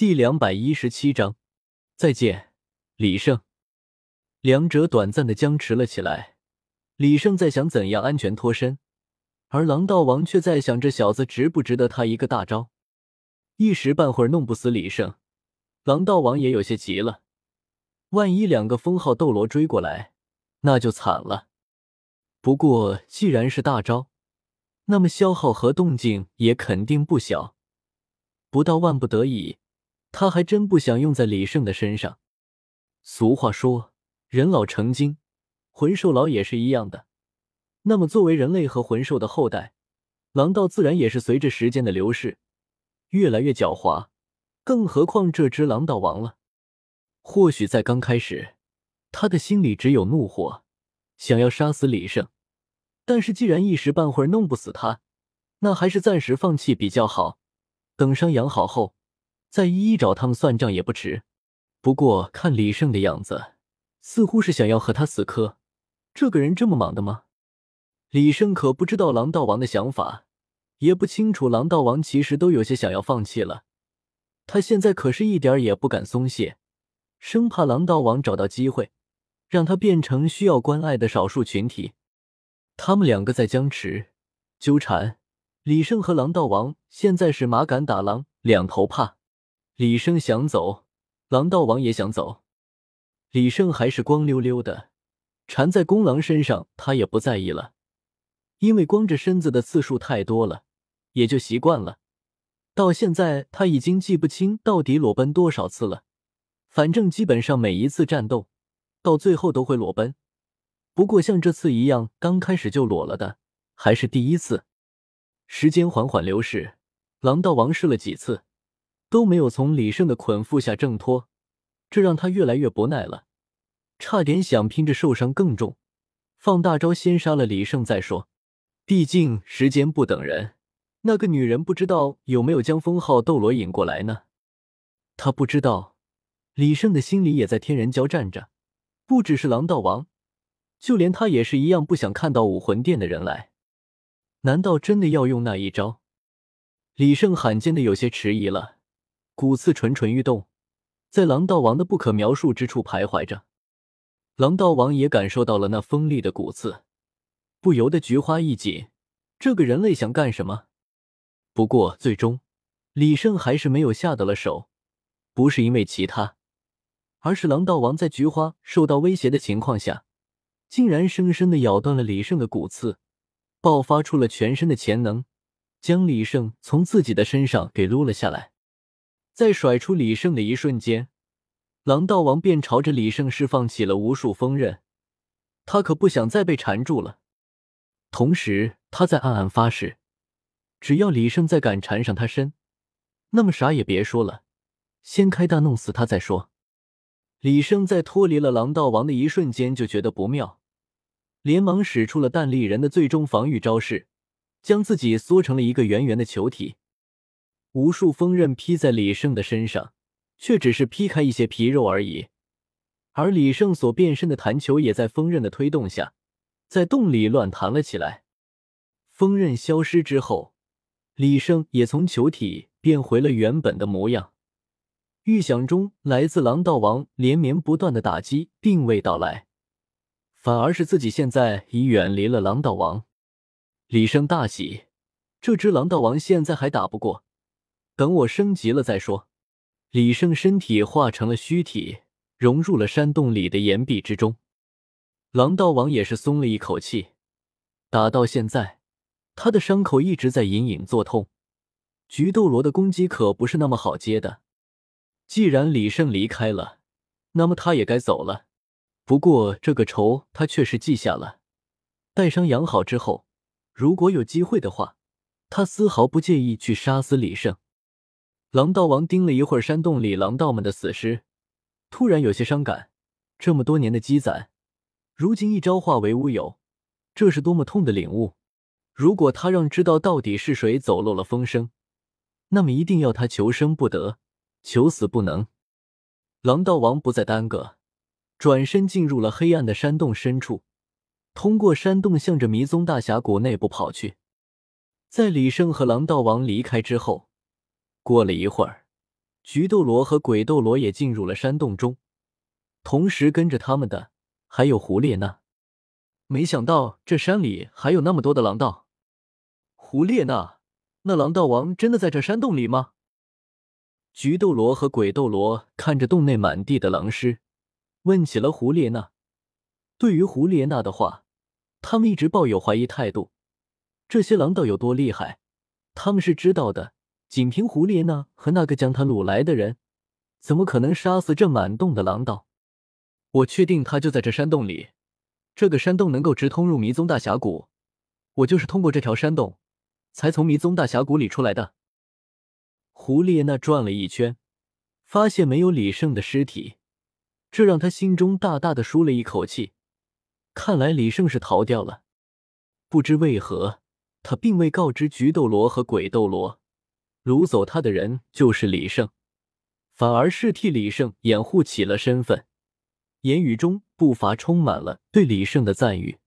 第两百一十七章，再见，李胜。两者短暂的僵持了起来。李胜在想怎样安全脱身，而狼道王却在想这小子值不值得他一个大招。一时半会儿弄不死李胜，狼道王也有些急了。万一两个封号斗罗追过来，那就惨了。不过既然是大招，那么消耗和动静也肯定不小。不到万不得已，他还真不想用在李胜的身上。俗话说，人老成精。魂兽老也是一样的，那么作为人类和魂兽的后代，狼道自然也是随着时间的流逝越来越狡猾。更何况这只狼道王了，或许在刚开始，他的心里只有怒火，想要杀死李胜。但是既然一时半会儿弄不死他，那还是暂时放弃比较好。等伤养好后，再一一找他们算账也不迟。不过看李胜的样子，似乎是想要和他死磕。这个人这么莽的吗？李胜可不知道狼道王的想法，也不清楚狼道王其实都有些想要放弃了。他现在可是一点也不敢松懈，生怕狼道王找到机会，让他变成需要关爱的少数群体。他们两个在僵持、纠缠。李胜和狼道王现在是马敢打狼，两头怕。李胜想走，狼道王也想走。李胜还是光溜溜的。缠在公狼身上，他也不在意了，因为光着身子的次数太多了，也就习惯了。到现在他已经记不清到底裸奔多少次了，反正基本上每一次战斗到最后都会裸奔。不过像这次一样刚开始就裸了的，还是第一次。时间缓缓流逝，狼道王试了几次，都没有从李胜的捆缚下挣脱，这让他越来越不耐了。差点想拼着受伤更重，放大招先杀了李胜再说。毕竟时间不等人，那个女人不知道有没有将封号斗罗引过来呢？他不知道，李胜的心里也在天人交战着。不只是狼道王，就连他也是一样，不想看到武魂殿的人来。难道真的要用那一招？李胜罕见的有些迟疑了，骨刺蠢蠢欲动，在狼道王的不可描述之处徘徊着。狼道王也感受到了那锋利的骨刺，不由得菊花一紧。这个人类想干什么？不过最终，李胜还是没有下得了手，不是因为其他，而是狼道王在菊花受到威胁的情况下，竟然生生的咬断了李胜的骨刺，爆发出了全身的潜能，将李胜从自己的身上给撸了下来。在甩出李胜的一瞬间。狼道王便朝着李胜释放起了无数锋刃，他可不想再被缠住了。同时，他在暗暗发誓，只要李胜再敢缠上他身，那么啥也别说了，先开大弄死他再说。李胜在脱离了狼道王的一瞬间就觉得不妙，连忙使出了弹力人的最终防御招式，将自己缩成了一个圆圆的球体，无数锋刃劈在李胜的身上。却只是劈开一些皮肉而已，而李胜所变身的弹球也在锋刃的推动下，在洞里乱弹了起来。锋刃消失之后，李胜也从球体变回了原本的模样。预想中来自狼道王连绵不断的打击并未到来，反而是自己现在已远离了狼道王。李胜大喜，这只狼道王现在还打不过，等我升级了再说。李胜身体化成了虚体，融入了山洞里的岩壁之中。狼道王也是松了一口气。打到现在，他的伤口一直在隐隐作痛。菊斗罗的攻击可不是那么好接的。既然李胜离开了，那么他也该走了。不过这个仇他确实记下了。待伤养好之后，如果有机会的话，他丝毫不介意去杀死李胜。狼道王盯了一会儿山洞里狼道们的死尸，突然有些伤感。这么多年的积攒，如今一朝化为乌有，这是多么痛的领悟！如果他让知道到底是谁走漏了风声，那么一定要他求生不得，求死不能。狼道王不再耽搁，转身进入了黑暗的山洞深处，通过山洞向着迷踪大峡谷内部跑去。在李胜和狼道王离开之后。过了一会儿，菊斗罗和鬼斗罗也进入了山洞中，同时跟着他们的还有胡列娜。没想到这山里还有那么多的狼道。胡列娜，那狼道王真的在这山洞里吗？菊斗罗和鬼斗罗看着洞内满地的狼尸，问起了胡列娜。对于胡列娜的话，他们一直抱有怀疑态度。这些狼道有多厉害，他们是知道的。仅凭胡列娜和那个将他掳来的人，怎么可能杀死这满洞的狼道？我确定他就在这山洞里。这个山洞能够直通入迷踪大峡谷，我就是通过这条山洞，才从迷踪大峡谷里出来的。胡列娜转了一圈，发现没有李胜的尸体，这让他心中大大的舒了一口气。看来李胜是逃掉了。不知为何，他并未告知菊斗罗和鬼斗罗。掳走他的人就是李胜，反而是替李胜掩护起了身份，言语中不乏充满了对李胜的赞誉。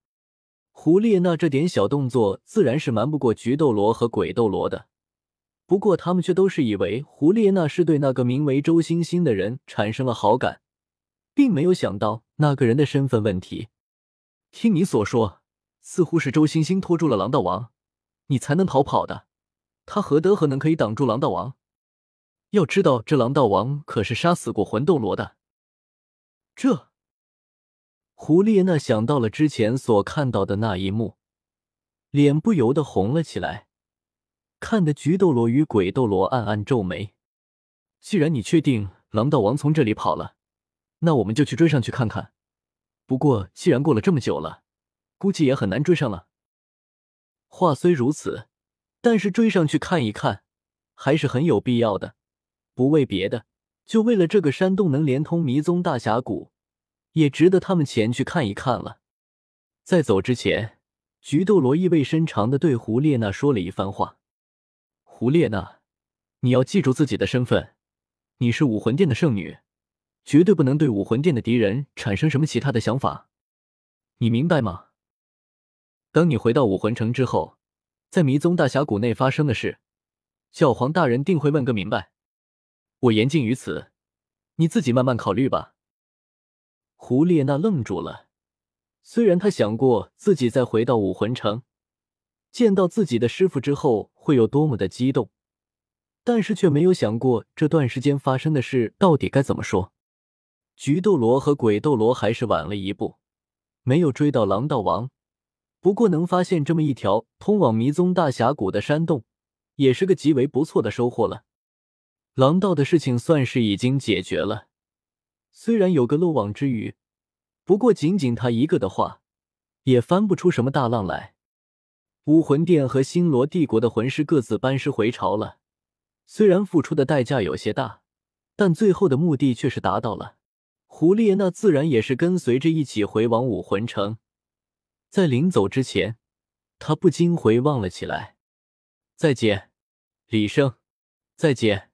胡列娜这点小动作自然是瞒不过菊斗罗和鬼斗罗的，不过他们却都是以为胡列娜是对那个名为周星星的人产生了好感，并没有想到那个人的身份问题。听你所说，似乎是周星星拖住了狼道王，你才能逃跑的。他何德何能可以挡住狼道王？要知道，这狼道王可是杀死过魂斗罗的。这，胡列娜想到了之前所看到的那一幕，脸不由得红了起来，看得菊斗罗与鬼斗罗暗暗皱眉。既然你确定狼道王从这里跑了，那我们就去追上去看看。不过，既然过了这么久了，估计也很难追上了。话虽如此。但是追上去看一看，还是很有必要的。不为别的，就为了这个山洞能连通迷踪大峡谷，也值得他们前去看一看了。在走之前，菊斗罗意味深长的对胡列娜说了一番话：“胡列娜，你要记住自己的身份，你是武魂殿的圣女，绝对不能对武魂殿的敌人产生什么其他的想法。你明白吗？等你回到武魂城之后。”在迷踪大峡谷内发生的事，教皇大人定会问个明白。我言尽于此，你自己慢慢考虑吧。胡列娜愣住了，虽然她想过自己在回到武魂城，见到自己的师傅之后会有多么的激动，但是却没有想过这段时间发生的事到底该怎么说。菊斗罗和鬼斗罗还是晚了一步，没有追到狼道王。不过，能发现这么一条通往迷踪大峡谷的山洞，也是个极为不错的收获了。狼道的事情算是已经解决了，虽然有个漏网之鱼，不过仅仅他一个的话，也翻不出什么大浪来。武魂殿和星罗帝国的魂师各自班师回朝了，虽然付出的代价有些大，但最后的目的却是达到了。胡列娜自然也是跟随着一起回往武魂城。在临走之前，他不禁回望了起来。再见，李胜。再见。